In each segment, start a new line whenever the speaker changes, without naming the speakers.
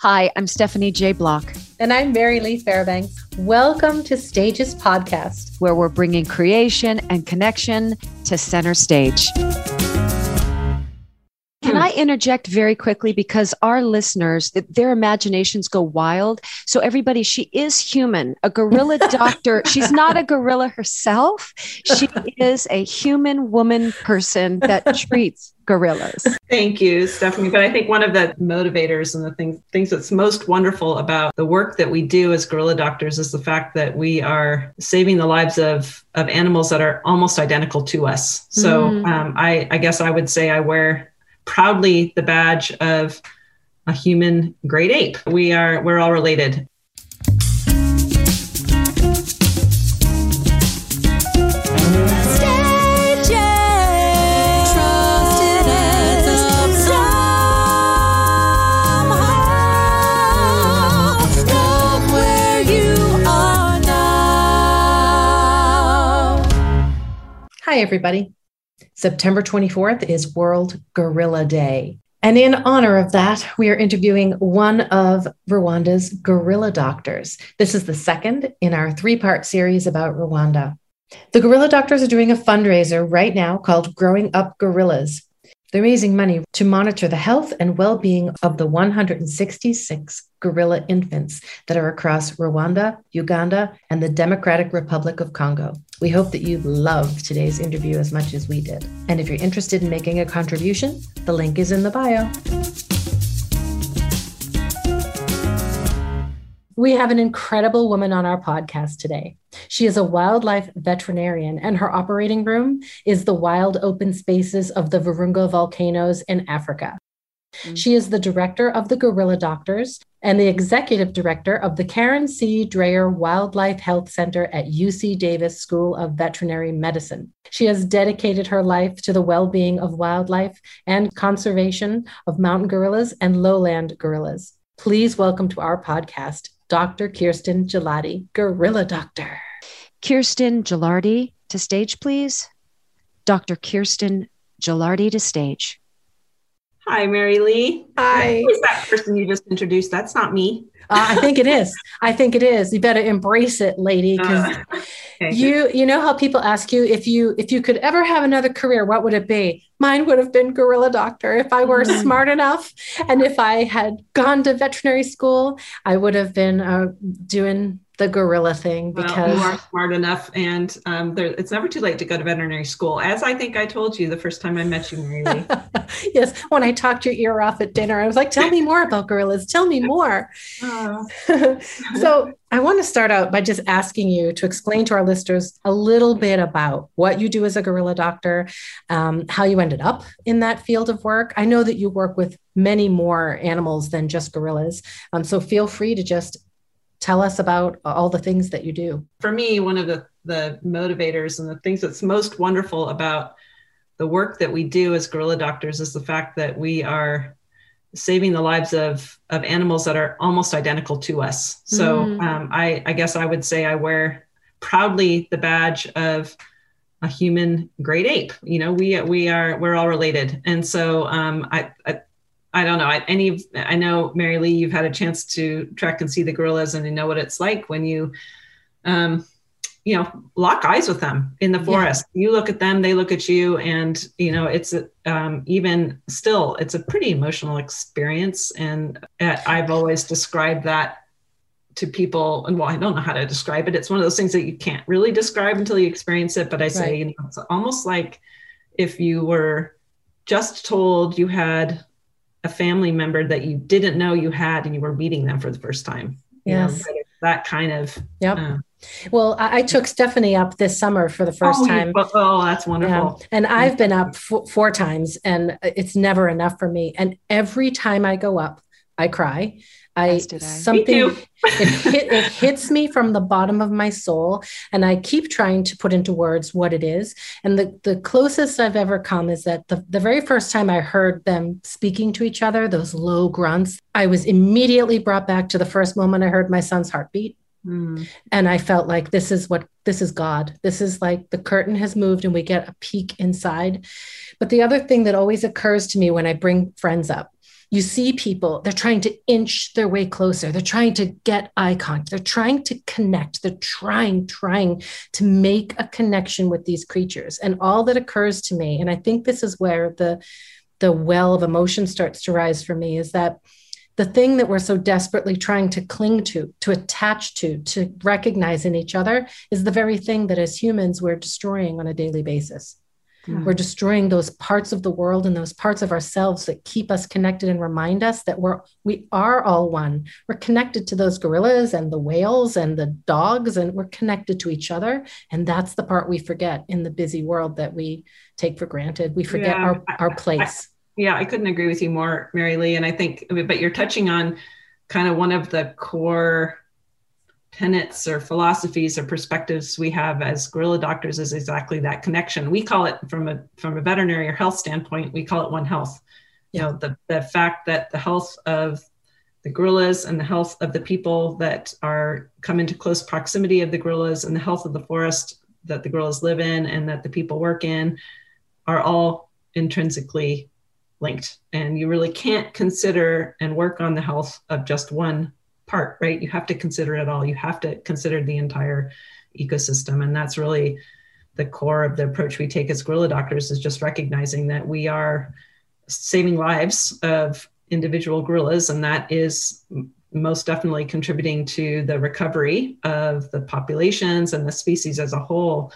Hi, I'm Stephanie J. Block.
And I'm Mary Lee Fairbanks. Welcome to Stages Podcast,
where we're bringing creation and connection to center stage. Can I interject very quickly because our listeners, their imaginations go wild. So everybody, she is human, a gorilla doctor. She's not a gorilla herself. She is a human woman person that treats gorillas.
Thank you, Stephanie. But I think one of the motivators and the things things that's most wonderful about the work that we do as gorilla doctors is the fact that we are saving the lives of of animals that are almost identical to us. So mm. um, I, I guess I would say I wear proudly the badge of a human great ape. We are we're all related.
Hi, everybody. September 24th is World Gorilla Day. And in honor of that, we are interviewing one of Rwanda's gorilla doctors. This is the second in our three part series about Rwanda. The gorilla doctors are doing a fundraiser right now called Growing Up Gorillas. They're raising money to monitor the health and well being of the 166 gorilla infants that are across Rwanda, Uganda, and the Democratic Republic of Congo. We hope that you loved today's interview as much as we did. And if you're interested in making a contribution, the link is in the bio. We have an incredible woman on our podcast today. She is a wildlife veterinarian, and her operating room is the wild open spaces of the Virunga volcanoes in Africa. Mm-hmm. She is the director of the Gorilla Doctors and the executive director of the Karen C. Drayer Wildlife Health Center at UC Davis School of Veterinary Medicine. She has dedicated her life to the well being of wildlife and conservation of mountain gorillas and lowland gorillas. Please welcome to our podcast, Dr. Kirsten Gilardi, Gorilla Doctor.
Kirsten Gilardi to stage, please. Dr. Kirsten Gilardi to stage.
Hi, Mary Lee.
Hi.
Who is that person you just introduced? That's not me.
Uh, I think it is. I think it is. You better embrace it, lady, because uh, okay. you you know how people ask you if you if you could ever have another career, what would it be? Mine would have been gorilla doctor if I were mm-hmm. smart enough, and if I had gone to veterinary school, I would have been uh, doing the gorilla thing because well,
you are smart enough and um, there, it's never too late to go to veterinary school. As i think i told you the first time i met you mary
yes when i talked your ear off at dinner i was like tell me more about gorillas. Tell me more. Oh. so i want to start out by just asking you to explain to our listeners a little bit about what you do as a gorilla doctor um, how you ended up in that field of work. I know that you work with many more animals than just gorillas um, so feel free to just tell us about all the things that you do.
For me, one of the, the motivators and the things that's most wonderful about the work that we do as gorilla doctors is the fact that we are saving the lives of, of animals that are almost identical to us. So mm. um, I, I guess I would say I wear proudly the badge of a human great ape. You know, we we are we're all related, and so um, I, I I don't know. I, any, I know Mary Lee, you've had a chance to track and see the gorillas, and you know what it's like when you, um, you know, lock eyes with them in the forest. Yeah. You look at them, they look at you, and you know, it's um, even still, it's a pretty emotional experience. And uh, I've always described that to people, and well, I don't know how to describe it. It's one of those things that you can't really describe until you experience it. But I say, right. you know, it's almost like if you were just told you had a family member that you didn't know you had and you were meeting them for the first time.
Yes.
You know, that kind of.
Yep. Uh, well, I, I, took Stephanie up this summer for the first
oh,
time.
Oh, that's wonderful.
Yeah. And I've been up f- four times and it's never enough for me. And every time I go up, I cry. I, I. something it, hit, it hits me from the bottom of my soul, and I keep trying to put into words what it is. And the the closest I've ever come is that the the very first time I heard them speaking to each other, those low grunts, I was immediately brought back to the first moment I heard my son's heartbeat. Mm. And I felt like this is what this is God. This is like the curtain has moved and we get a peek inside. But the other thing that always occurs to me when I bring friends up you see people, they're trying to inch their way closer. They're trying to get eye contact. They're trying to connect. They're trying, trying to make a connection with these creatures. And all that occurs to me, and I think this is where the the well of emotion starts to rise for me, is that the thing that we're so desperately trying to cling to, to attach to, to recognize in each other is the very thing that as humans we're destroying on a daily basis. Mm-hmm. We're destroying those parts of the world and those parts of ourselves that keep us connected and remind us that we're we are all one. We're connected to those gorillas and the whales and the dogs, and we're connected to each other. And that's the part we forget in the busy world that we take for granted. We forget yeah, our, our place.
I, yeah, I couldn't agree with you more, Mary Lee. And I think, but you're touching on kind of one of the core tenets or philosophies or perspectives we have as gorilla doctors is exactly that connection. We call it from a from a veterinary or health standpoint, we call it one health. You know, the, the fact that the health of the gorillas and the health of the people that are come into close proximity of the gorillas and the health of the forest that the gorillas live in and that the people work in are all intrinsically linked. And you really can't consider and work on the health of just one part, right? You have to consider it all. You have to consider the entire ecosystem. And that's really the core of the approach we take as gorilla doctors is just recognizing that we are saving lives of individual gorillas, and that is most definitely contributing to the recovery of the populations and the species as a whole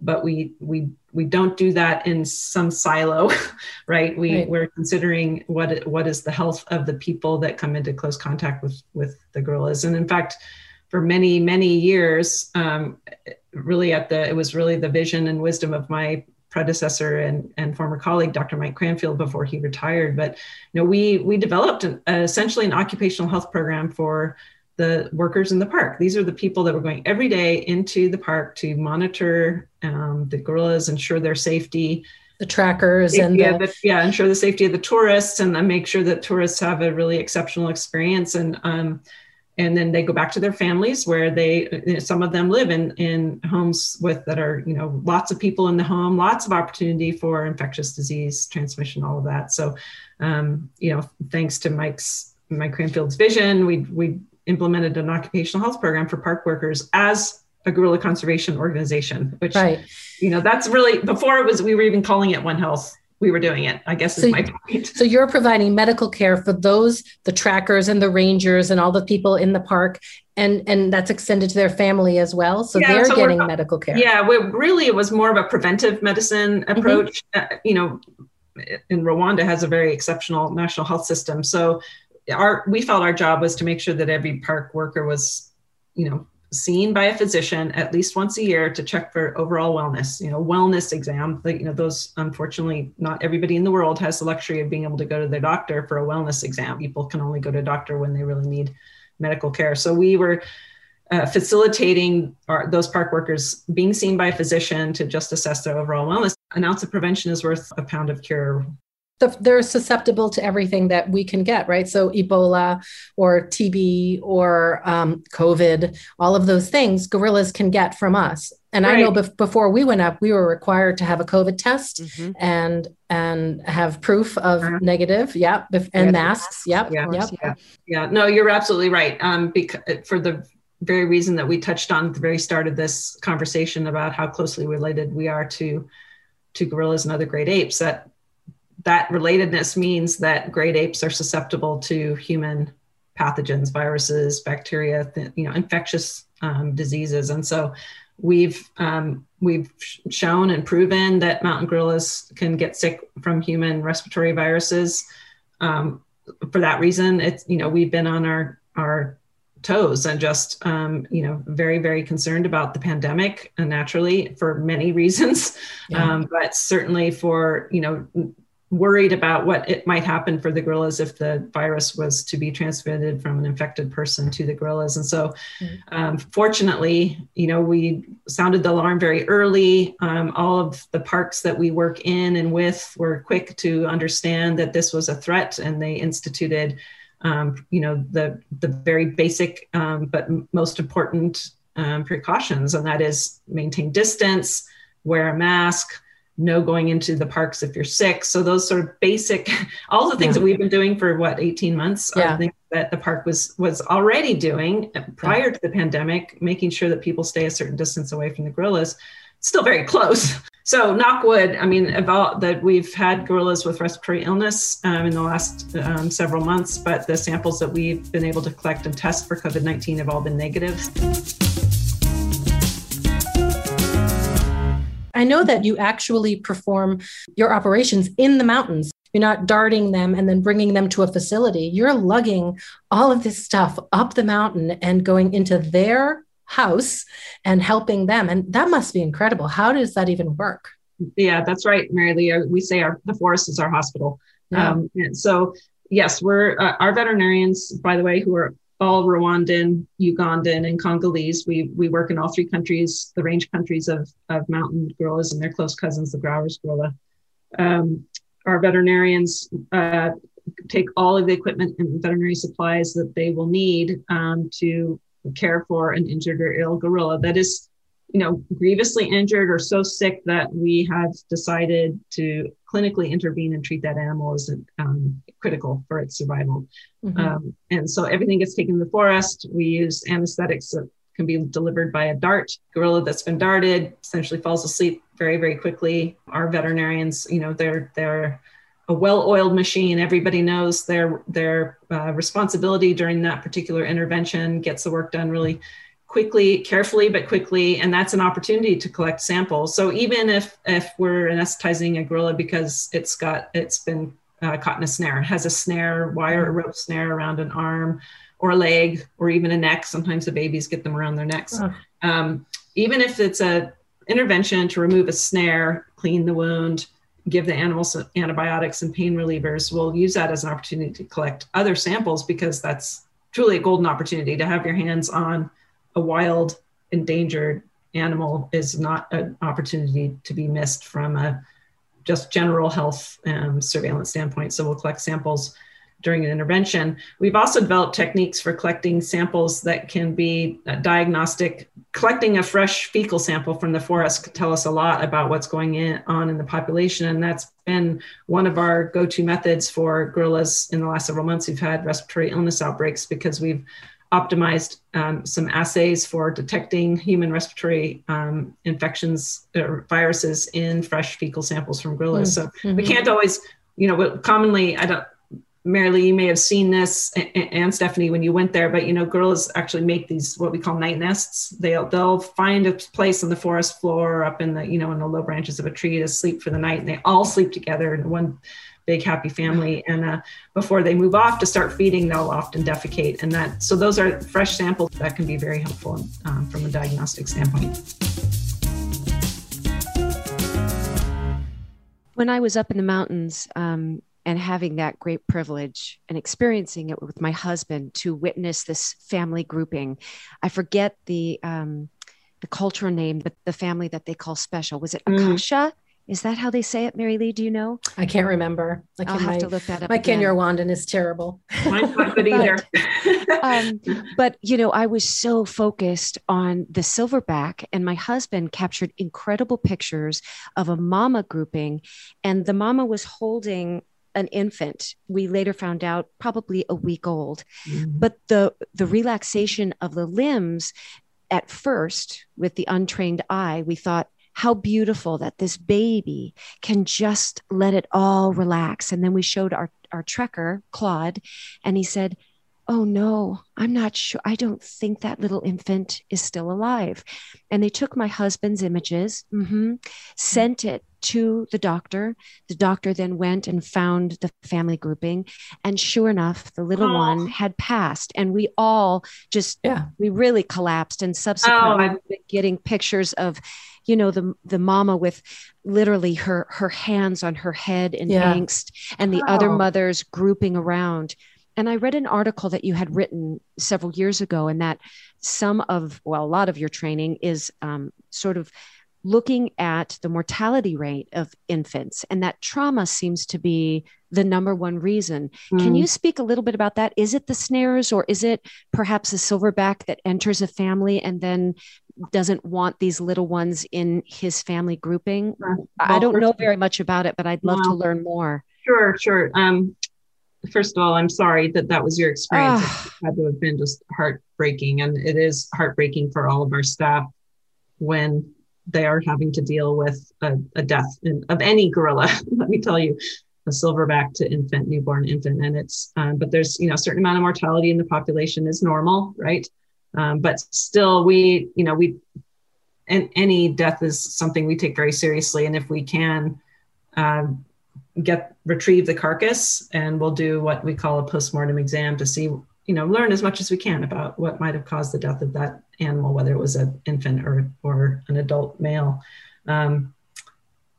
but we we we don't do that in some silo right? We right. we're considering what what is the health of the people that come into close contact with with the gorillas. And in fact for many many years um, really at the it was really the vision and wisdom of my predecessor and, and former colleague dr mike cranfield before he retired. But you know we we developed an, uh, essentially an occupational health program for the workers in the park. These are the people that were going every day into the park to monitor um, the gorillas, ensure their safety.
The trackers and
yeah, the, yeah, ensure the safety of the tourists and then make sure that tourists have a really exceptional experience. And um, and then they go back to their families where they some of them live in in homes with that are you know lots of people in the home, lots of opportunity for infectious disease transmission, all of that. So um, you know, thanks to Mike's Mike Cranfield's vision, we we implemented an occupational health program for park workers as a gorilla conservation organization, which, right. you know, that's really before it was, we were even calling it One Health. We were doing it, I guess, is so, my point.
So you're providing medical care for those, the trackers and the rangers and all the people in the park. And, and that's extended to their family as well. So yeah, they're so getting medical care.
Yeah, we, really, it was more of a preventive medicine mm-hmm. approach. Mm-hmm. Uh, you know, in Rwanda has a very exceptional national health system. So our we felt our job was to make sure that every park worker was you know seen by a physician at least once a year to check for overall wellness you know wellness exam like you know those unfortunately not everybody in the world has the luxury of being able to go to their doctor for a wellness exam. People can only go to a doctor when they really need medical care. So we were uh, facilitating our, those park workers being seen by a physician to just assess their overall wellness. An ounce of prevention is worth a pound of cure
they're susceptible to everything that we can get, right? So Ebola or TB or um, COVID, all of those things gorillas can get from us. And right. I know bef- before we went up, we were required to have a COVID test mm-hmm. and and have proof of uh-huh. negative. Yep, and yeah, masks. Yep,
yeah, yep. Yeah. yeah, no, you're absolutely right. Um, because for the very reason that we touched on at the very start of this conversation about how closely related we are to to gorillas and other great apes, that that relatedness means that great apes are susceptible to human pathogens, viruses, bacteria, you know, infectious um, diseases, and so we've um, we've shown and proven that mountain gorillas can get sick from human respiratory viruses. Um, for that reason, it's you know we've been on our our toes and just um, you know very very concerned about the pandemic and naturally for many reasons yeah. um, but certainly for you know worried about what it might happen for the gorillas if the virus was to be transmitted from an infected person to the gorillas. And so, mm-hmm. um, fortunately, you know, we sounded the alarm very early. Um, all of the parks that we work in and with were quick to understand that this was a threat, and they instituted, um, you know, the the very basic um, but most important um, precautions, and that is maintain distance, wear a mask no going into the parks if you're sick. So those sort of basic, all the things yeah. that we've been doing for what 18 months yeah. are things that the park was was already doing prior yeah. to the pandemic, making sure that people stay a certain distance away from the gorillas. still very close. So knock wood. I mean, about that we've had gorillas with respiratory illness um, in the last um, several months, but the samples that we've been able to collect and test for COVID-19 have all been negative.
I know that you actually perform your operations in the mountains. You're not darting them and then bringing them to a facility. You're lugging all of this stuff up the mountain and going into their house and helping them. And that must be incredible. How does that even work?
Yeah, that's right, Mary Lee. We say our, the forest is our hospital. Yeah. Um, and so, yes, we're uh, our veterinarians, by the way, who are all Rwandan, Ugandan, and Congolese. We we work in all three countries, the range countries of of mountain gorillas and their close cousins, the Grauer's gorilla. Um, our veterinarians uh, take all of the equipment and veterinary supplies that they will need um, to care for an injured or ill gorilla that is you know, grievously injured or so sick that we have decided to clinically intervene and treat that animal as um, critical for its survival. Mm-hmm. Um, and so everything gets taken to the forest. We use anesthetics that can be delivered by a dart. Gorilla that's been darted essentially falls asleep very, very quickly. Our veterinarians, you know, they're they're a well-oiled machine. Everybody knows their their uh, responsibility during that particular intervention. Gets the work done really quickly, carefully, but quickly, and that's an opportunity to collect samples. So even if if we're anesthetizing a gorilla because it's got it's been uh, caught in a snare, it has a snare wire, a rope snare around an arm or a leg or even a neck. Sometimes the babies get them around their necks. Oh. Um, even if it's a intervention to remove a snare, clean the wound, give the animals antibiotics and pain relievers, we'll use that as an opportunity to collect other samples because that's truly a golden opportunity to have your hands on a wild endangered animal is not an opportunity to be missed from a just general health um, surveillance standpoint. So we'll collect samples during an intervention. We've also developed techniques for collecting samples that can be uh, diagnostic. Collecting a fresh fecal sample from the forest could tell us a lot about what's going in, on in the population. And that's been one of our go to methods for gorillas in the last several months. We've had respiratory illness outbreaks because we've optimized um, some assays for detecting human respiratory um, infections or viruses in fresh fecal samples from gorillas. Mm-hmm. So we mm-hmm. can't always, you know, commonly, I don't, Mary Lee, you may have seen this, and Stephanie, when you went there. But you know, gorillas actually make these what we call night nests. They'll they'll find a place on the forest floor, up in the you know in the low branches of a tree to sleep for the night, and they all sleep together in one big happy family and uh, before they move off to start feeding they'll often defecate and that so those are fresh samples that can be very helpful um, from a diagnostic standpoint
when i was up in the mountains um, and having that great privilege and experiencing it with my husband to witness this family grouping i forget the um, the cultural name but the family that they call special was it mm. Agashya mm. Is that how they say it, Mary Lee? Do you know?
I can't remember. I
will have my, to look that up.
My Kinyarwandan is terrible.
Mine's not good either.
but, um, but, you know, I was so focused on the silverback, and my husband captured incredible pictures of a mama grouping, and the mama was holding an infant we later found out probably a week old mm-hmm. but the the relaxation of the limbs at first with the untrained eye we thought how beautiful that this baby can just let it all relax. And then we showed our, our trekker, Claude, and he said, Oh no, I'm not sure. I don't think that little infant is still alive. And they took my husband's images, mm-hmm, sent it to the doctor. The doctor then went and found the family grouping. And sure enough, the little oh. one had passed. And we all just, yeah. we really collapsed. And subsequently, oh, getting pictures of you know the the mama with literally her her hands on her head in yeah. angst and the wow. other mothers grouping around and i read an article that you had written several years ago and that some of well a lot of your training is um, sort of looking at the mortality rate of infants and that trauma seems to be the number one reason mm. can you speak a little bit about that is it the snares or is it perhaps a silverback that enters a family and then doesn't want these little ones in his family grouping.
Well,
I don't know very much about it, but I'd love to learn more.
Sure, sure. Um, first of all, I'm sorry that that was your experience.
Ah.
It had to have been just heartbreaking, and it is heartbreaking for all of our staff when they are having to deal with a, a death in, of any gorilla. Let me tell you, a silverback to infant, newborn infant, and it's. Um, but there's you know a certain amount of mortality in the population is normal, right? Um, but still, we you know we and any death is something we take very seriously, and if we can. Um, get retrieve the carcass and we'll do what we call a postmortem exam to see you know learn as much as we can about what might have caused the death of that animal whether it was an infant or or an adult male um,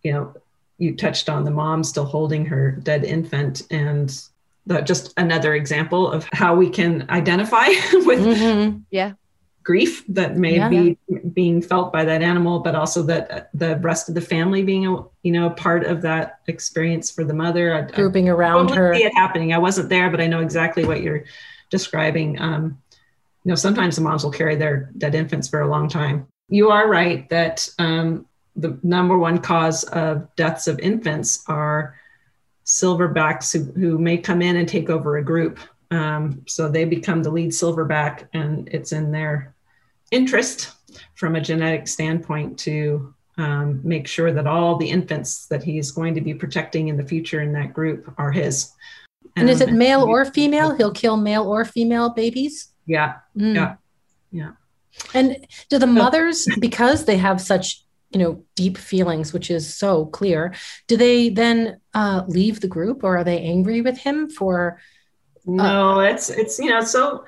you know you touched on the mom still holding her dead infant and just another example of how we can identify with
Mhm.
Grief that may
Yeah.
be being felt by that animal, but also that the rest of the family being a you know part of that experience for the mother. I, I
Grouping around
totally
her.
see it happening. I wasn't there, but I know exactly what you're describing. Um, you know, sometimes the moms will carry their dead infants for a long time. You are right that um, the number one cause of deaths of infants are silverbacks who, who may come in and take over a group. Um, so they become the lead silverback, and it's in their interest from a genetic standpoint to um, make sure that all the infants that he's going to be protecting in the future in that group are his.
And is it
Um,
male or female? He'll kill male or female babies?
Yeah.
Mm.
Yeah. Yeah.
And do the mothers, because they have such, you know, deep feelings, which is so clear, do they then uh, leave the group or are they angry with him for?
No, it's it's you know so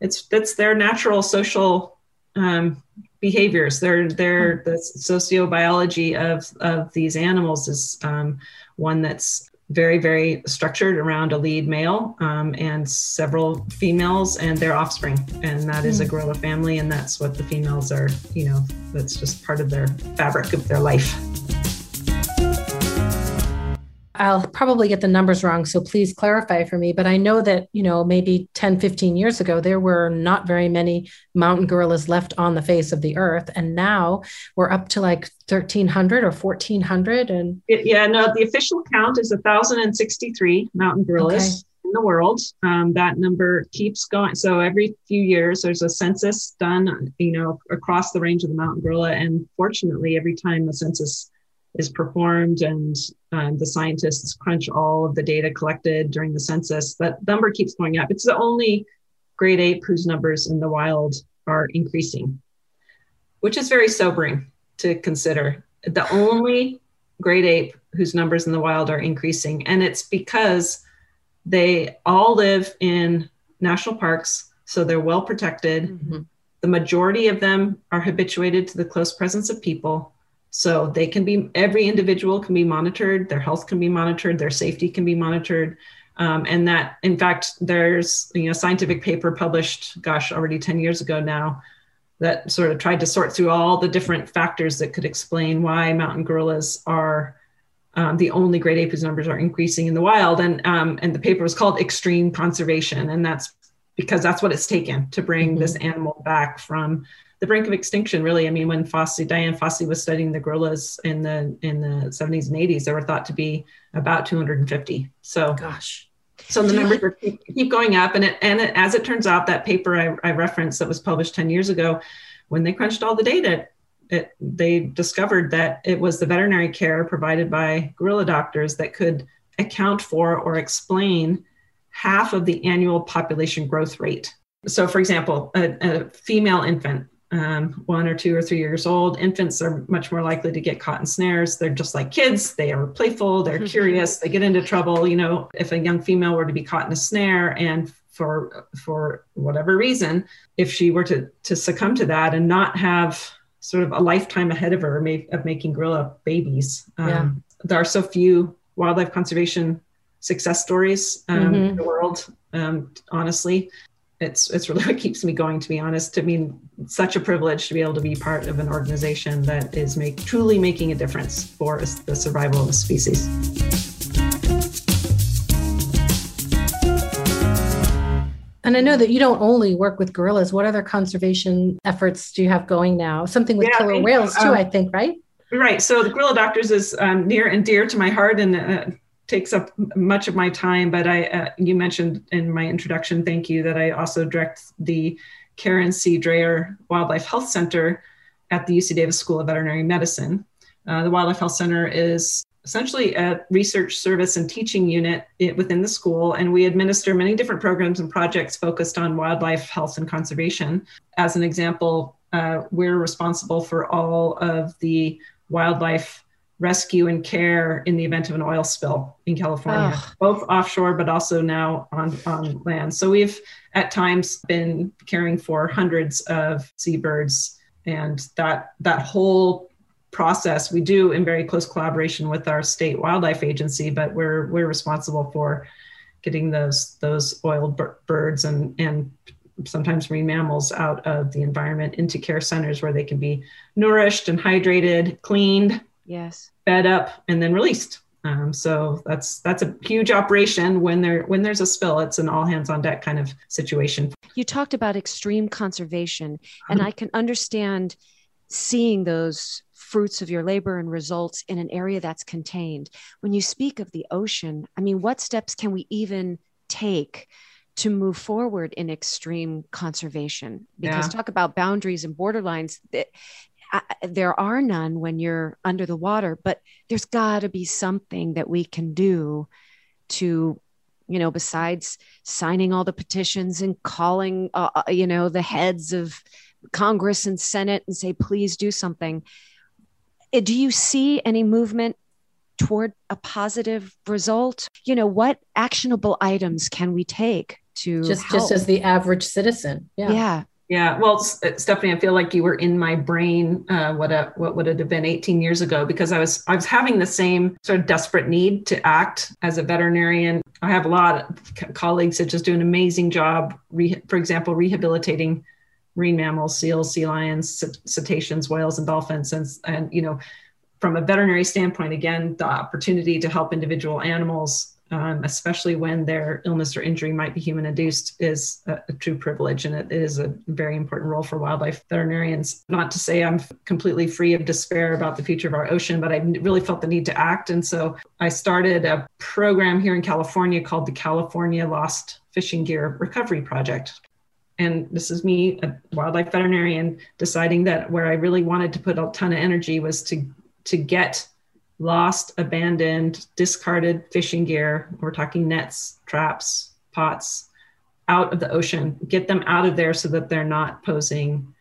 it's that's their natural social um, behaviors. Their their the sociobiology of of these animals is um, one that's very very structured around a lead male um, and several females and their offspring, and that is a gorilla family, and that's what the females are. You know, that's just part of their fabric of their life.
I'll probably get the numbers wrong, so please clarify for me. But I know that, you know, maybe 10, 15 years ago, there were not very many mountain gorillas left on the face of the earth. And now we're up to like 1,300 or 1,400. And
It, yeah, no, the official count is 1,063 mountain gorillas in the world. Um, that number keeps going. So every few years, there's a census done, you know, across the range of the mountain gorilla. And fortunately, every time the census is performed and um, the scientists crunch all of the data collected during the census, that number keeps going up. It's the only great ape whose numbers in the wild are increasing, which is very sobering to consider. The only great ape whose numbers in the wild are increasing. And it's because they all live in national parks, so they're well protected. The majority of them are habituated to the close presence of people. So they can be, every individual can be monitored, their health can be monitored, their safety can be monitored. Um, and that, in fact, there's you know scientific paper published, gosh, already 10 years ago now, that sort of tried to sort through all the different factors that could explain why mountain gorillas are um, the only great ape whose numbers are increasing in the wild. And um, and the paper was called Extreme Conservation, and that's because that's what it's taken to bring
Mhm.
this animal back from the brink of extinction. Really, I mean, when Fossey, Dian Fossey was studying the gorillas in the in the 70s and 80s, they were thought to be about 250. So
gosh.
so the numbers are keep, keep going up, and it, and it, as it turns out, that paper I, I referenced that was published ten years ago, when they crunched all the data, it, they discovered that it was the veterinary care provided by gorilla doctors that could account for or explain half of the annual population growth rate. So, for example, a, a female infant, um, one or two or three years old, infants are much more likely to get caught in snares. They're just like kids. They are playful. They're curious. They get into trouble. You know, if a young female were to be caught in a snare and for for whatever reason, if she were to to succumb to that and not have sort of a lifetime ahead of her of making gorilla babies, um,
Yeah.
there are so few wildlife conservation success stories um,
Mhm.
in the world. Um, honestly, it's it's really what keeps me going. To be honest, I mean, such a privilege to be able to be part of an organization that is make truly making a difference for the survival of a species.
And I know that you don't only work with gorillas. What other conservation efforts do you have going now? Something with yeah, killer whales too, um, I think, right?
Right. So the Gorilla Doctors is um, near and dear to my heart and uh, takes up much of my time. But I, uh, you mentioned in my introduction, thank you, that I also direct the Karen C. Drayer Wildlife Health Center at the UC Davis School of Veterinary Medicine. Uh, the Wildlife Health Center is essentially a research service and teaching unit within the school, and we administer many different programs and projects focused on wildlife health and conservation. As an example, uh, we're responsible for all of the wildlife rescue and care in the event of an oil spill in California, oh. both offshore but also now on, on land. So we've at times been caring for hundreds of seabirds and that that whole process we do in very close collaboration with our state wildlife agency but we're we're responsible for getting those those oiled birds and and sometimes marine mammals out of the environment into care centers where they can be nourished and hydrated cleaned
yes.
fed up and then released. Um, so that's that's a huge operation when there when there's a spill it's an all hands on deck kind of situation.
You talked about extreme conservation and i can understand seeing those fruits of your labor and results in an area that's contained. When you speak of the ocean i mean what steps can we even take to move forward in extreme conservation? Because yeah. talk about boundaries and borderlines I, there are none when you're under the water, but there's got to be something that we can do to, you know, besides signing all the petitions and calling, uh, uh, you know, the heads of Congress and Senate and say, please do something. Uh, do you see any movement toward a positive result? You know, what actionable items can we take to
just help? just as the average citizen?
Yeah. Yeah.
Yeah, well, uh, Stephanie, I feel like you were in my brain. Uh, what a, what would it have been 18 years ago? Because I was I was having the same sort of desperate need to act as a veterinarian. I have a lot of colleagues that just do an amazing job. Re, for example, rehabilitating marine mammals, seals, sea lions, cetaceans, whales, and dolphins, and and you know, from a veterinary standpoint, again, the opportunity to help individual animals um, especially when their illness or injury might be human induced, is a, a, true privilege. And it is a very important role for wildlife veterinarians. Not to say I'm completely free of despair about the future of our ocean, but I really felt the need to act. And so I started a program here in California called the California Lost Fishing Gear Recovery Project. And this is me, a wildlife veterinarian, deciding that where I really wanted to put a ton of energy was to to get lost, abandoned, discarded fishing gear. We're talking nets, traps, pots out of the ocean, get them out of there so that they're not posing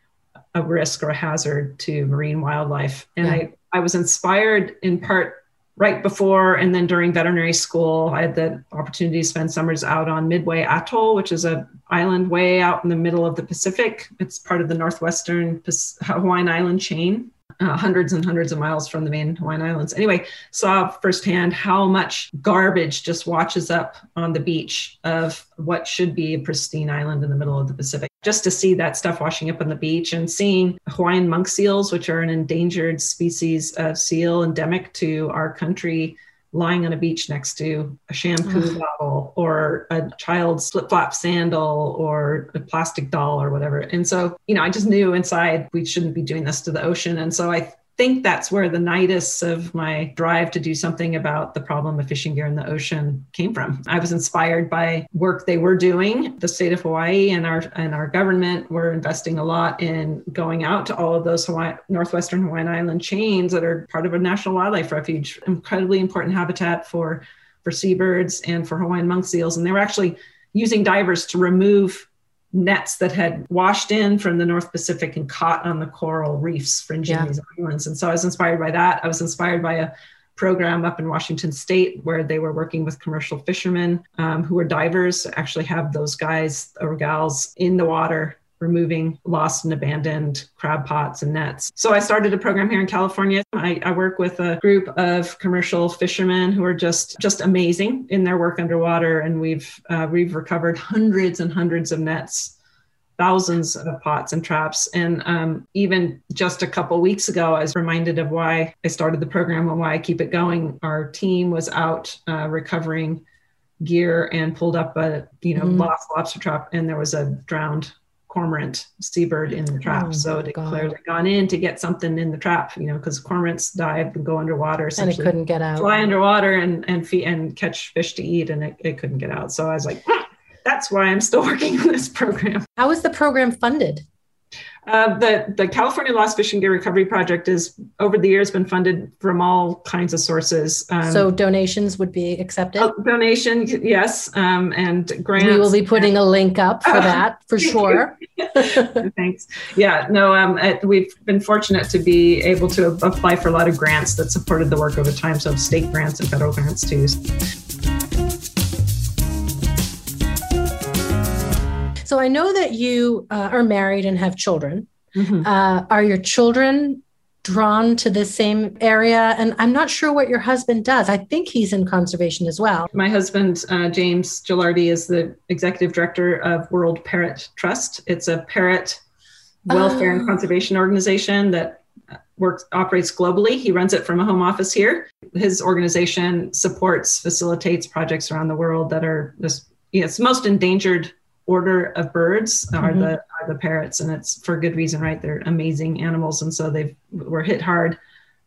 a risk or a hazard to marine wildlife. And yeah. I, I was inspired in part right before and then during veterinary school. I had the opportunity to spend summers out on Midway Atoll, which is a island way out in the middle of the Pacific. It's part of the northwestern Hawaiian island chain uh, hundreds and hundreds of miles from the main Hawaiian Islands. Anyway, saw firsthand how much garbage just washes up on the beach of what should be a pristine island in the middle of the Pacific. Just to see that stuff washing up on the beach and seeing Hawaiian monk seals, which are an endangered species of seal endemic to our country, lying on a beach next to a shampoo Ugh. bottle or a child's flip flop sandal or a plastic doll or whatever. And so, you know, I just knew inside we shouldn't be doing this to the ocean. And so I think that's where the nidus of my drive to do something about the problem of fishing gear in the ocean came from. I was inspired by work they were doing. The state of Hawaii and our and our government were investing a lot in going out to all of those Hawaii, northwestern Hawaiian Island chains that are part of a national wildlife refuge, incredibly important habitat for for seabirds and for Hawaiian monk seals. And they were actually using divers to remove nets that had washed in from the North Pacific and caught on the coral reefs fringing yeah. these islands. And so I was inspired by that. I was inspired by a program up in Washington State where they were working with commercial fishermen um, who were divers, actually have those guys or gals in the water removing lost and abandoned crab pots and nets. So I started a program here in California. I, I, work with a group of commercial fishermen who are just just amazing in their work underwater, and we've uh, we've recovered hundreds and hundreds of nets. Thousands of pots and traps. And um, even just a couple weeks ago, I was reminded of why I started the program and why I keep it going. Our team was out uh, recovering gear and pulled up a you know
Mhm.
lost lobster trap, and there was a drowned cormorant seabird in the trap.
Oh,
so it
God.
clearly gone in to get something in the trap, you know, because cormorants dive and go underwater.
and it
essentially
couldn't get out.
fly underwater and and feed and catch fish to eat, and it, it couldn't get out. So I was like, "Ah, that's why I'm still working on this program.
How is the program funded?
Uh, the the California Lost Fishing Gear Recovery Project is over the years been funded from all kinds of sources. Um,
so donations would be accepted.
uh, donation, yes, um, and grants.
we will be putting a link up for that for sure.
Thanks. Yeah, no, um, we've been fortunate to be able to apply for a lot of grants that supported the work over time. So state grants and federal grants too.
So I know that you uh, are married and have children.
Mhm.
Uh, are your children drawn to the same area? And I'm not sure what your husband does. I think he's in conservation as well.
My husband, uh, James Gilardi, is the executive director of World Parrot Trust. It's a parrot welfare and
Oh.
conservation organization that works operates globally. He runs it from a home office here. His organization supports, facilitates projects around the world that are this. It's most endangered order of birds are
Mhm.
the are the parrots, and it's for good reason, right? They're amazing animals, and so they were hit hard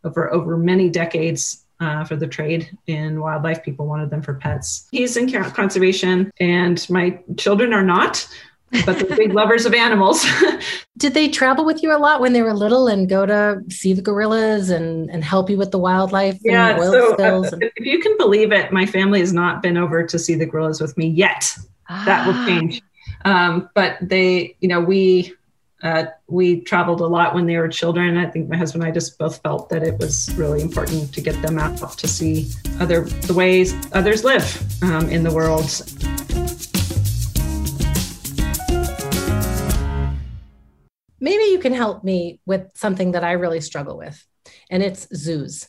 over over many decades uh, for the trade in wildlife. People wanted them for pets. He's in conservation, and my children are not, but they're big lovers of animals.
Did they travel with you a lot when they were little and go to see the gorillas and, and help you with the wildlife
yeah. So uh,
and,
if you can believe it, my family has not been over to see the gorillas with me yet. That will
Ah.
change. Um, but they, you know, we. Uh, we traveled a lot when they were children. I think my husband and I just both felt that it was really important to get them out to see other the ways others live um, in the world.
maybe you can help me with something that I really struggle with, and it's zoos.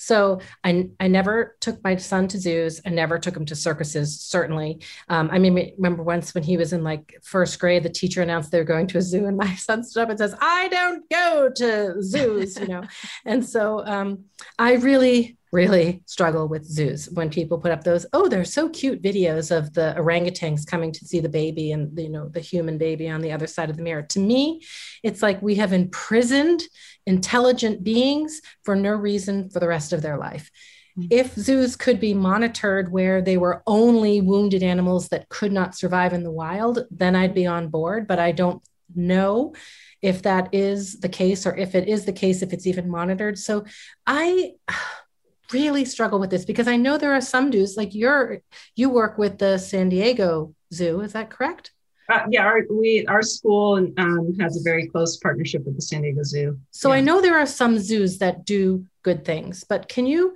So I, I never took my son to zoos. I never took him to circuses, certainly. Um, I mean, remember once when he was in like first grade, the teacher announced they were going to a zoo and my son stood up and says, I don't go to zoos, you know? and so um, I really, really struggle with zoos when people put up those, oh, they're so cute videos of the orangutans coming to see the baby and, you know, the human baby on the other side of the mirror. To me, it's like we have imprisoned intelligent beings for no reason for the rest of their life.
Mhm.
If zoos could be monitored where they were only wounded animals that could not survive in the wild, then I'd be on board. But I don't know if that is the case or if it is the case, if it's even monitored. So I really struggle with this because I know there are some zoos like you're you work with the San Diego Zoo, is that correct?
Uh, yeah, our, we our school um, has a very close partnership with the San Diego Zoo.
So I know there are some zoos that do good things, but can you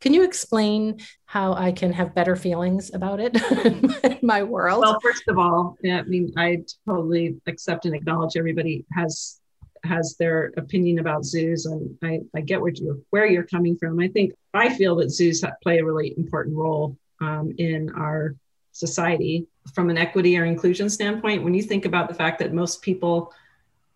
can you explain how I can have better feelings about it in my world?
Well, first of all, yeah, I mean, I totally accept and acknowledge everybody has has their opinion about zoos, and I, I get what you where you're coming from. I think I feel that zoos play a really important role um, in our society from an equity or inclusion standpoint. When you think about the fact that most people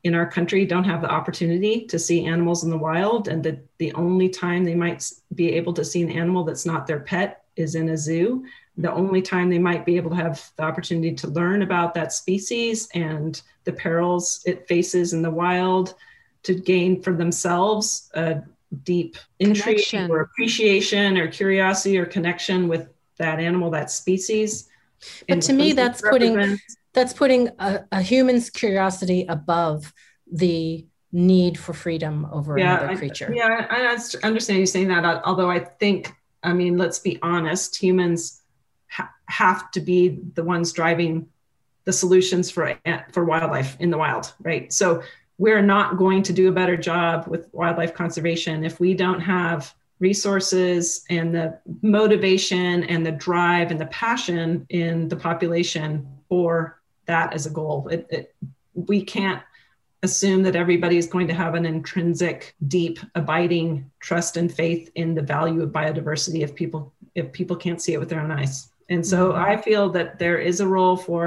in our country don't have the opportunity to see animals in the wild, and that the only time they might be able to see an animal that's not their pet is in a zoo the only time they might be able to have the opportunity to learn about that species and the perils it faces in the wild to gain for themselves a deep intrigue
Connection.
or appreciation or curiosity or connection with that animal, that species.
But
and
to me, that's putting- That's putting a, a human's curiosity above the need for freedom over another
I-
creature.
Yeah, I I understand you saying that. Although I think, I mean, let's be honest, humans have to be the ones driving the solutions for for wildlife in the wild, right? So we're not going to do a better job with wildlife conservation if we don't have resources and the motivation and the drive and the passion in the population for that as a goal. It, it, we can't assume that everybody is going to have an intrinsic deep abiding trust and faith in the value of biodiversity if people if people can't see it with their own eyes and so
Mhm.
i feel that there is a role for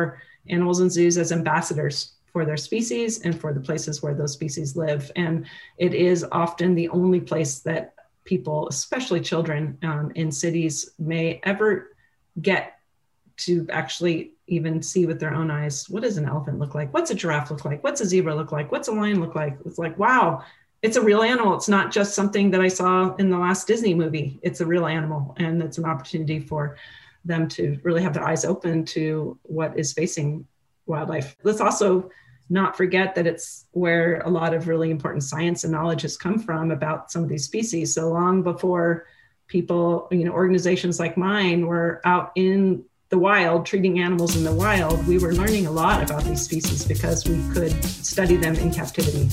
animals and zoos as ambassadors for their species and for the places where those species live. And it is often the only place that people especially children um, in cities may ever get to actually even see with their own eyes what does an elephant look like? What's a giraffe look like? What's a zebra look like? What's a lion look like? It's like wow it's a real animal. It's not just something that i saw in the last disney movie. It's a real animal and it's an opportunity for them to really have their eyes open to what is facing wildlife let's also not forget that it's where a lot of really important science and knowledge has come from about some of these species so long before people you know organizations like mine were out in the wild, treating animals in the wild, we were learning a lot about these species because we could study them in captivity.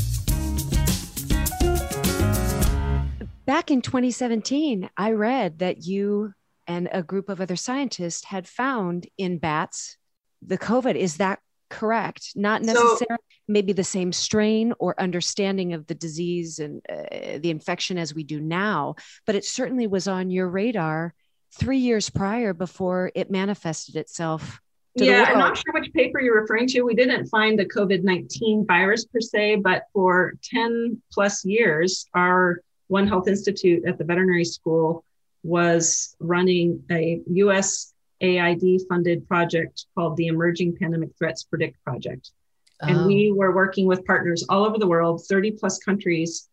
Back in 2017, I read that you and a group of other scientists had found in bats the COVID. Is that correct? Not necessarily so, maybe the same strain or understanding of the disease and uh, the infection as we do now, but it certainly was on your radar three years prior before it manifested itself.
yeah, I'm not sure which paper you're referring to. We didn't find the COVID 19 virus per se, but for 10 plus years, our One Health Institute at the veterinary school was running a US AID funded project called the Emerging Pandemic Threats Predict Project. Oh. And we oh. were working with partners all over the world, 30 plus countries,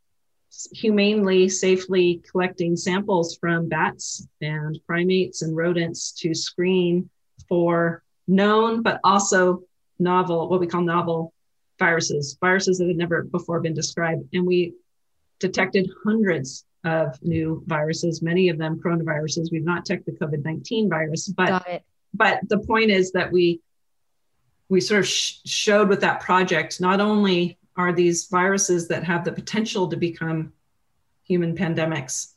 humanely, safely collecting samples from bats and primates and rodents to screen for known but also novel, what we call novel viruses, viruses that had never before been described. And we detected hundreds of new viruses, many of them coronaviruses. We've not checked the COVID 19 virus, but, but the point is that we we sort of sh- showed with that project not only are these viruses that have the potential to become human pandemics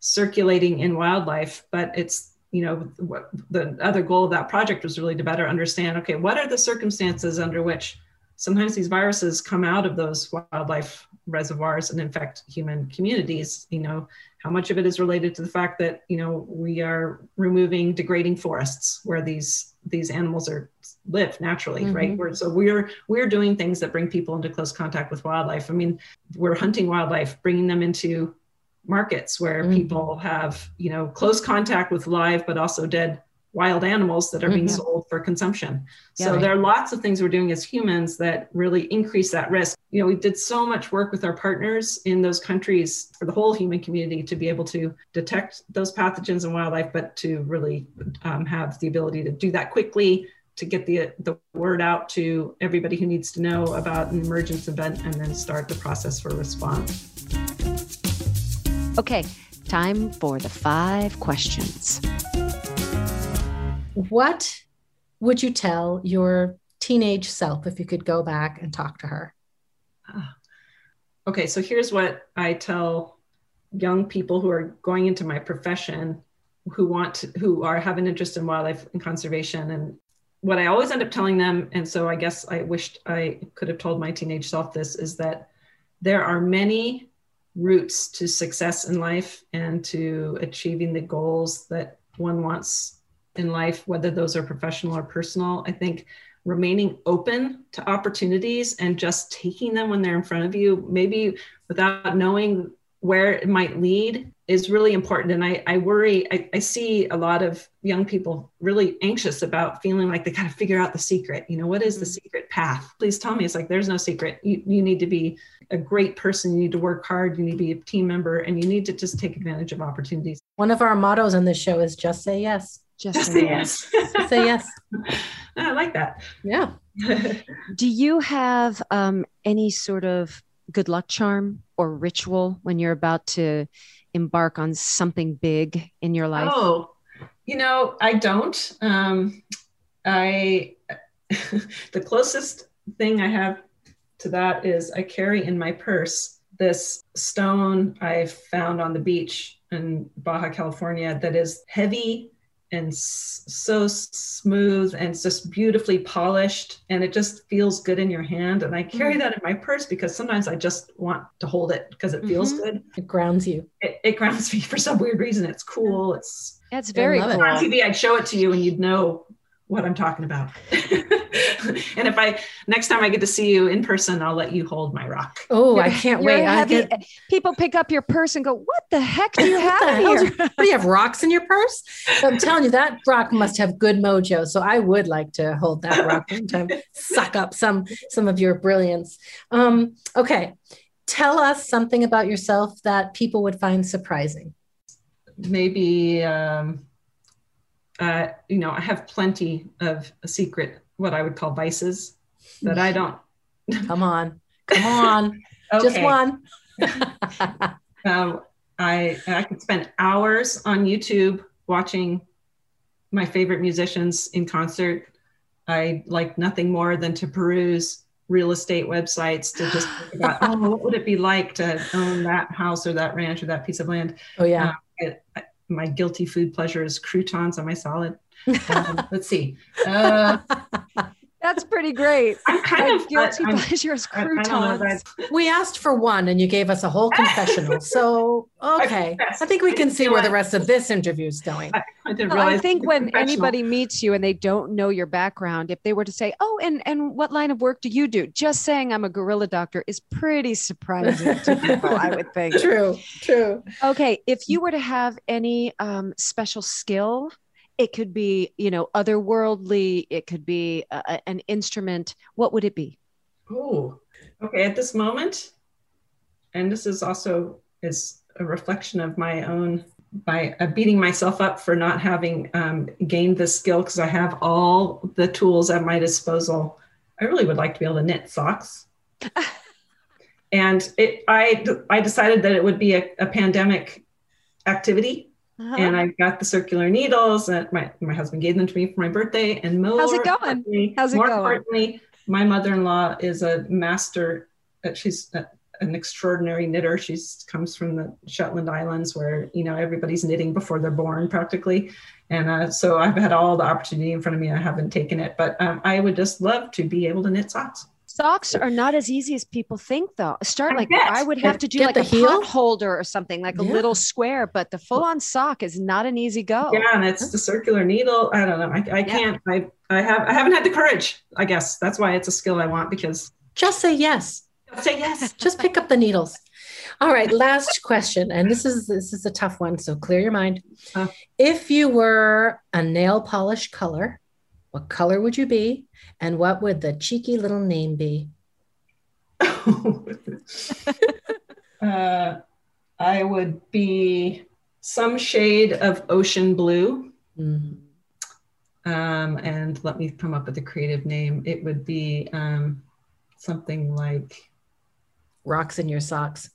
circulating in wildlife but it's you know what the other goal of that project was really to better understand okay what are the circumstances under which sometimes these viruses come out of those wildlife reservoirs and infect human communities you know how much of it is related to the fact that you know we are removing degrading forests where these these animals are live naturally mm-hmm. right we're, so we're we're doing things that bring people into close contact with wildlife i mean we're hunting wildlife bringing them into markets where mm-hmm. people have you know close contact with live but also dead wild animals that are being mm-hmm. sold for consumption. Yeah, so right. there are lots of things we're doing as humans that really increase that risk. You know, we did so much work with our partners in those countries for the whole human community to be able to detect those pathogens in wildlife, but to really um, have the ability to do that quickly to get the the word out to everybody who needs to know about an emergence event and then start the process for response.
Okay, time for the five questions
what would you tell your teenage self if you could go back and talk to her? Ah.
Okay, so here's what I tell young people who are going into my profession who want to, who are have an interest in wildlife and conservation and what I always end up telling them and so I guess I wished I could have told my teenage self this is that there are many routes to success in life and to achieving the goals that one wants in life, whether those are professional or personal. I think remaining open to opportunities and just taking them when they're in front of you, maybe without knowing where it might lead, is really important. And I, I worry, I, I see a lot of young people really anxious about feeling like they got to figure out the secret. You know, what is the mm-hmm. secret path? Please tell me. It's like, there's no secret. You, you need to be a great person. You need to work hard. You need to be a team member and you need to just take advantage of opportunities.
One of our mottos on this show is just say yes.
Just, Just say yes.
yes. say yes.
I like that.
Yeah.
Do you have um, any sort of good luck charm or ritual when you're about to embark on something big in your life?
Oh, you know, I don't. Um, I the closest thing I have to that is I carry in my purse this stone I found on the beach in Baja California that is heavy and so smooth and just beautifully polished and it just feels good in your hand. And i carry mm-hmm. that in my purse because sometimes i just want to hold it because it feels mm-hmm. good.
It grounds you.
It, it, grounds me for some weird reason. It's cool. It's
it's very cool
on tv i'd show it to you and you'd know what I'm talking about. and if I next time I get to see you in person, I'll let you hold my rock.
Oh, I can't wait.
Heavy, get... People pick up your purse and go, "What the heck do you have
here? do you have rocks in your purse?" I'm telling you, that rock must have good mojo. So I would like to hold that rock one time, suck up some some of your brilliance. Um, okay, tell us something about yourself that people would find surprising.
Maybe. Um, uh, you know, I have plenty of secret, what I would call vices that I don't.
Come on, come on, just one.
um, I I could spend hours on YouTube watching my favorite musicians in concert. I like nothing more than to peruse real estate websites to just think about, oh, what would it be like to own that house or that ranch or that piece of land?
Oh yeah.
Uh, I, my guilty food pleasure is croutons on my salad. Um, let's see. Uh,
that's pretty great.
I'm kind my of
guilty uh, pleasure is croutons.
We asked for one, and you gave us a whole confessional. So okay, I, I think we can see where the rest of this interview is going. I,
I didn't realize.
I think when anybody meets you and they don't know your background, if they were to say, "Oh, and and what line of work do you do?" Just saying I'm a gorilla doctor is pretty surprising to people. I would think.
True. True.
Okay, if you were to have any um, special skill it could be you know otherworldly it could be a, an instrument. What would it be?
Oh okay at this moment and this is also is a reflection of my own by uh, beating myself up for not having um, gained this skill because i have all the tools at my disposal. I really would like to be able to knit socks. And it, I, I decided that it would be a, a pandemic activity uh-huh. And I got the circular needles and my, my husband gave them to me for my birthday. And more
How's it going? How's it
more
going?
importantly, my mother-in-law is a master. Uh, she's a, an extraordinary knitter. She comes from the Shetland Islands where, you know, everybody's knitting before they're born practically. And uh, so I've had all the opportunity in front of me. I haven't taken it, but um, I would just love to be able to knit socks.
Socks are not as easy as people think, though. Start like I would have to do like a heel? pot holder or something, like yeah. a little square, but the full on sock is not an easy go.
Yeah, and it's the circular needle. I don't know. I, I can't. I I have I haven't had the courage. I guess that's why it's a skill I want because
just say yes.
Just say yes.
just pick up the needles. All right, last question, and this is this is a tough one, so clear your mind. Uh, if you were a nail polish color, what color would you be? And what would the cheeky little name be?
uh, I would be some shade of ocean blue. Mm-hmm. Um, and let me come up with a creative name. It would be um, something like
Rocks in Your Socks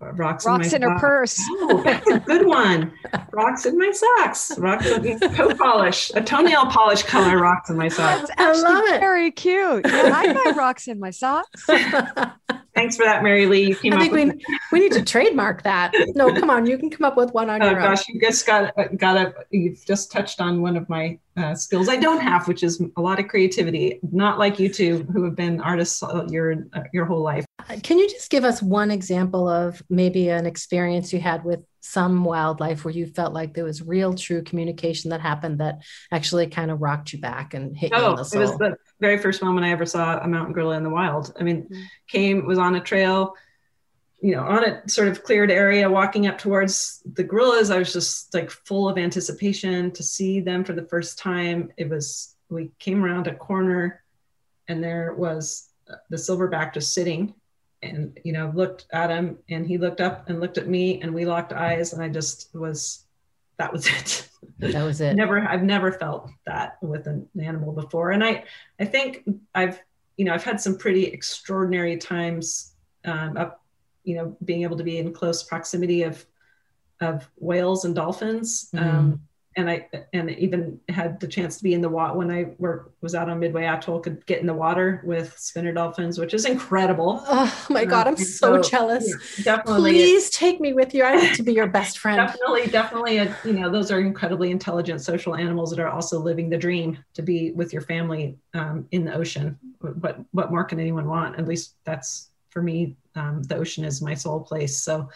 rocks,
rocks
in,
in her purse.
Oh, that's a good one. rocks in my socks. Rocks in toe polish, a toenail polish color rocks in my socks.
That's actually I love it. very cute. Yeah, I got rocks in my socks.
Thanks for that, Mary Lee. You came
I think we, we need to trademark that. No, come on, you can come up with one on your own. oh, your
gosh, own. you just got got a. You've just touched on one of my uh, skills I don't have, which is a lot of creativity. Not like you two, who have been artists your uh, your whole life.
Can you just give us one example of maybe an experience you had with some wildlife where you felt like there was real, true communication that happened that actually kind of rocked you back and hit oh, you in the soul?
Oh, it was the very first moment I ever saw a mountain gorilla in the wild. I mean, mm-hmm. came was on a trail, you know, on a sort of cleared area, walking up towards the gorillas. I was just like full of anticipation to see them for the first time. It was we came around a corner, and there was the silverback just sitting and you know looked at him and he looked up and looked at me and we locked eyes and i just was that was it.
That was it.
Never i've never felt that with an animal before. And i i think i've you know i've had some pretty extraordinary times um, up you know being able to be in close proximity of of whales and dolphins. Mm. um, and I and even had the chance to be in the water when I were was out on Midway Atoll. Could get in the water with spinner dolphins, which is incredible.
Oh my god, I'm so, so, jealous. Yeah, definitely, please take me with you. I need to be your best friend.
definitely, definitely. A, you know, those are incredibly intelligent social animals that are also living the dream to be with your family um, in the ocean. What what more can anyone want? At least that's for me, um, the ocean is my soul place. So,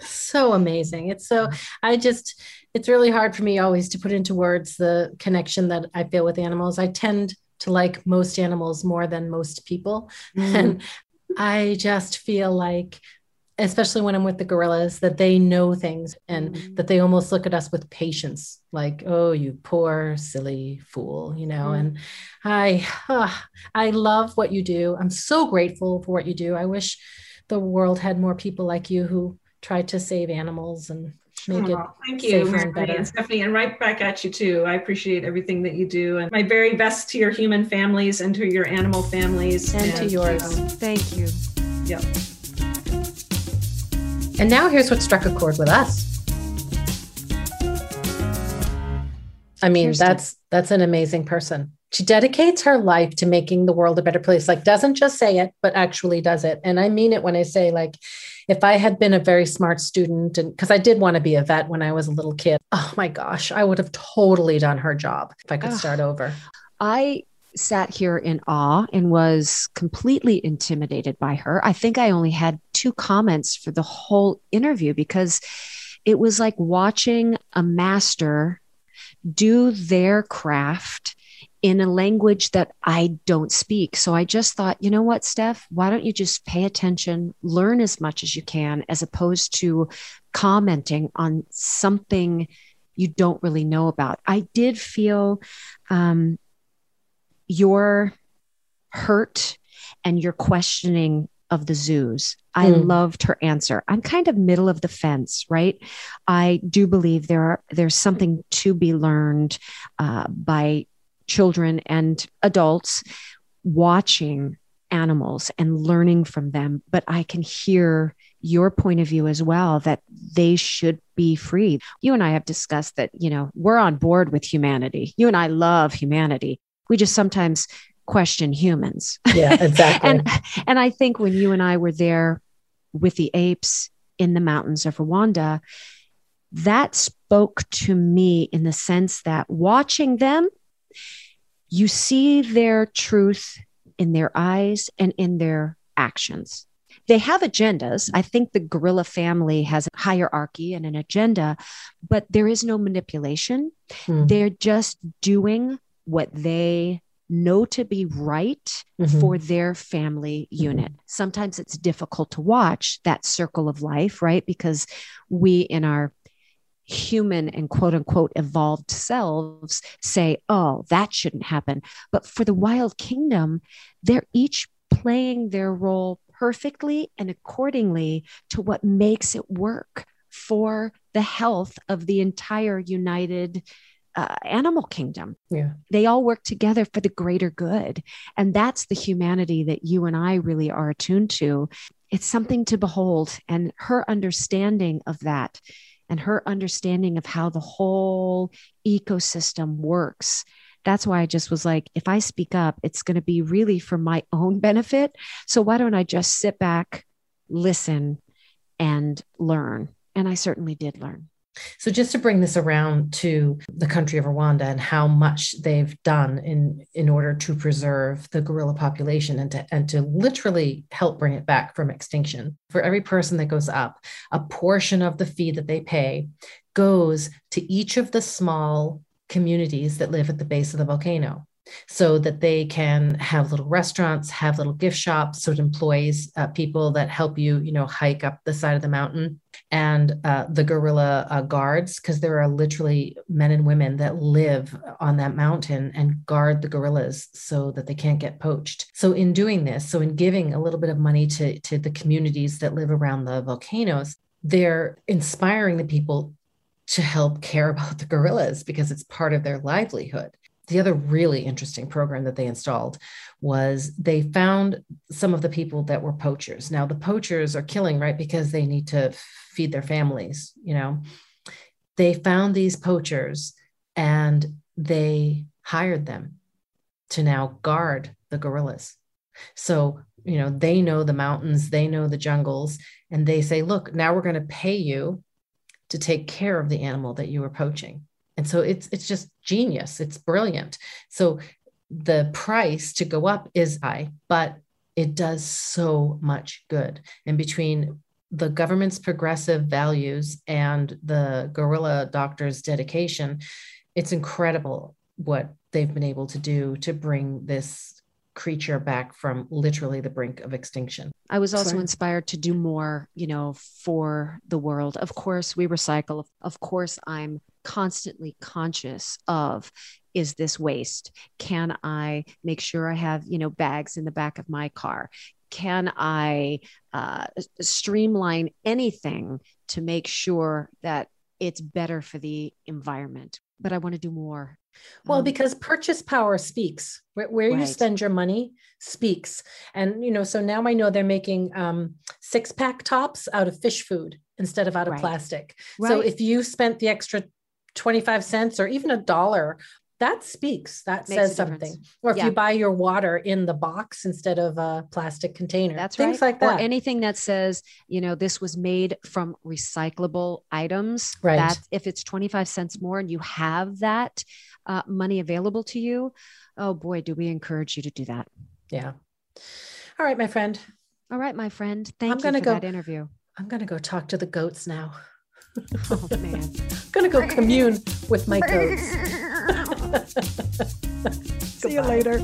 so amazing. It's so, I just, it's really hard for me always to put into words the connection that I feel with animals. I tend to like most animals more than most people. Mm. And I just feel like especially when I'm with the gorillas, that they know things and mm-hmm. that they almost look at us with patience, like, oh, you poor, silly fool, you know. Mm-hmm. And I, uh, I love what you do. I'm so grateful for what you do. I wish the world had more people like you who try to save animals and make it oh,
thank you and, and stephanie and right back at you too i appreciate everything that you do and my very best to your human families and to your animal families
and, and to yours
thank you
yep
and now here's what struck a chord with us. I mean, Kirsten. that's that's an amazing person. She dedicates her life to making the world a better place. Like doesn't just say it, but actually does it. And I mean it when I say like if I had been a very smart student and because I did want to be a vet when I was a little kid. Oh my gosh, I would have totally done her job if I could Ugh. start over.
I sat here in awe and was completely intimidated by her. I think I only had two comments for the whole interview because it was like watching a master do their craft in a language that I don't speak. So I just thought, you know what, Steph, why don't you just pay attention, learn as much as you can, as opposed to commenting on something you don't really know about. I did feel um, your hurt and your questioning of the zoos. I mm. loved her answer. I'm kind of middle of the fence, right? I do believe there are there's something to be learned uh, by children and adults watching animals and learning from them. But I can hear your point of view as well that they should be free. You and I have discussed that, you know, we're on board with humanity. You and I love humanity we just sometimes question humans.
Yeah, exactly.
and and I think when you and I were there with the apes in the mountains of Rwanda, that spoke to me in the sense that watching them, you see their truth in their eyes and in their actions. They have agendas. I think the gorilla family has a hierarchy and an agenda, but there is no manipulation. Hmm. They're just doing what they know to be right mm-hmm. for their family unit. Mm-hmm. Sometimes it's difficult to watch that circle of life, right? Because we, in our human and quote unquote evolved selves, say, oh, that shouldn't happen. But for the wild kingdom, they're each playing their role perfectly and accordingly to what makes it work for the health of the entire united uh, animal kingdom.
Yeah.
They all work together for the greater good. And that's the humanity that you and I really are attuned to. It's something to behold. And her understanding of that and her understanding of how the whole ecosystem works. That's why I just was like, if I speak up, it's going to be really for my own benefit. So why don't I just sit back, listen, and learn? And I certainly did learn.
So, just to bring this around to the country of Rwanda and how much they've done in, in order to preserve the gorilla population and to, and to literally help bring it back from extinction. For every person that goes up, a portion of the fee that they pay goes to each of the small communities that live at the base of the volcano so that they can have little restaurants, have little gift shops, so it employs uh, people that help you, you know, hike up the side of the mountain, and uh, the gorilla uh, guards, because there are literally men and women that live on that mountain and guard the gorillas so that they can't get poached. So in doing this, so in giving a little bit of money to to the communities that live around the volcanoes, they're inspiring the people to help care about the gorillas because it's part of their livelihood the other really interesting program that they installed was they found some of the people that were poachers. Now, the poachers are killing, right, because they need to feed their families, you know. They found these poachers and they hired them to now guard the gorillas. So, you know, they know the mountains, they know the jungles, and they say, look, now we're going to pay you to take care of the animal that you were poaching and so it's it's just genius it's brilliant so the price to go up is high but it does so much good. And between the government's progressive values and the gorilla doctors' dedication, it's incredible what they've been able to do to bring this creature back from literally the brink of extinction.
I was also Sorry. inspired to do more, you know, for the world. Of course, we recycle. Of course, I'm constantly conscious of is this waste? Can I make sure I have, you know, bags in the back of my car? Can I uh, streamline anything to make sure that it's better for the environment? But I want to do more.
Well, um, because purchase power speaks. Where, where right. you spend your money speaks. And, you know, so now I know they're making um, six pack tops out of fish food instead of out of right. plastic. Right. So if you spent the extra 25 cents or even a dollar that speaks that Makes says something. Or if yeah. you buy your water in the box instead of a plastic container
that's
things
right.
like that.
or anything that says you know this was made from recyclable items
right.
that if it's 25 cents more and you have that uh, money available to you oh boy do we encourage you to do that.
Yeah. All right my friend.
All right my friend. Thank I'm you gonna for go, that interview.
I'm going to go talk to the goats now
oh man.
I'm to go commune with my goats
See you later.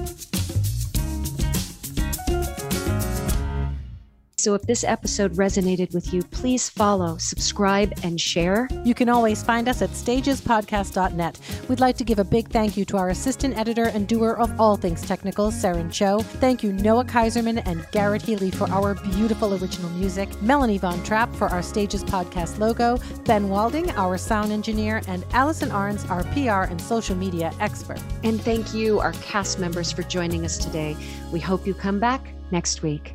So if this episode resonated with you, please follow, subscribe, and share.
You can always find us at stagespodcast.net. We'd like to give a big thank you to our assistant editor and doer of all things technical, Saren Cho. Thank you, Noah Kaiserman and Garrett Healy, for our beautiful original music, Melanie Von Trapp for our Stages Podcast logo, Ben Walding, our sound engineer, and Allison Arns, our PR and social media expert.
And thank you, our cast members, for joining us today. We hope you come back next week.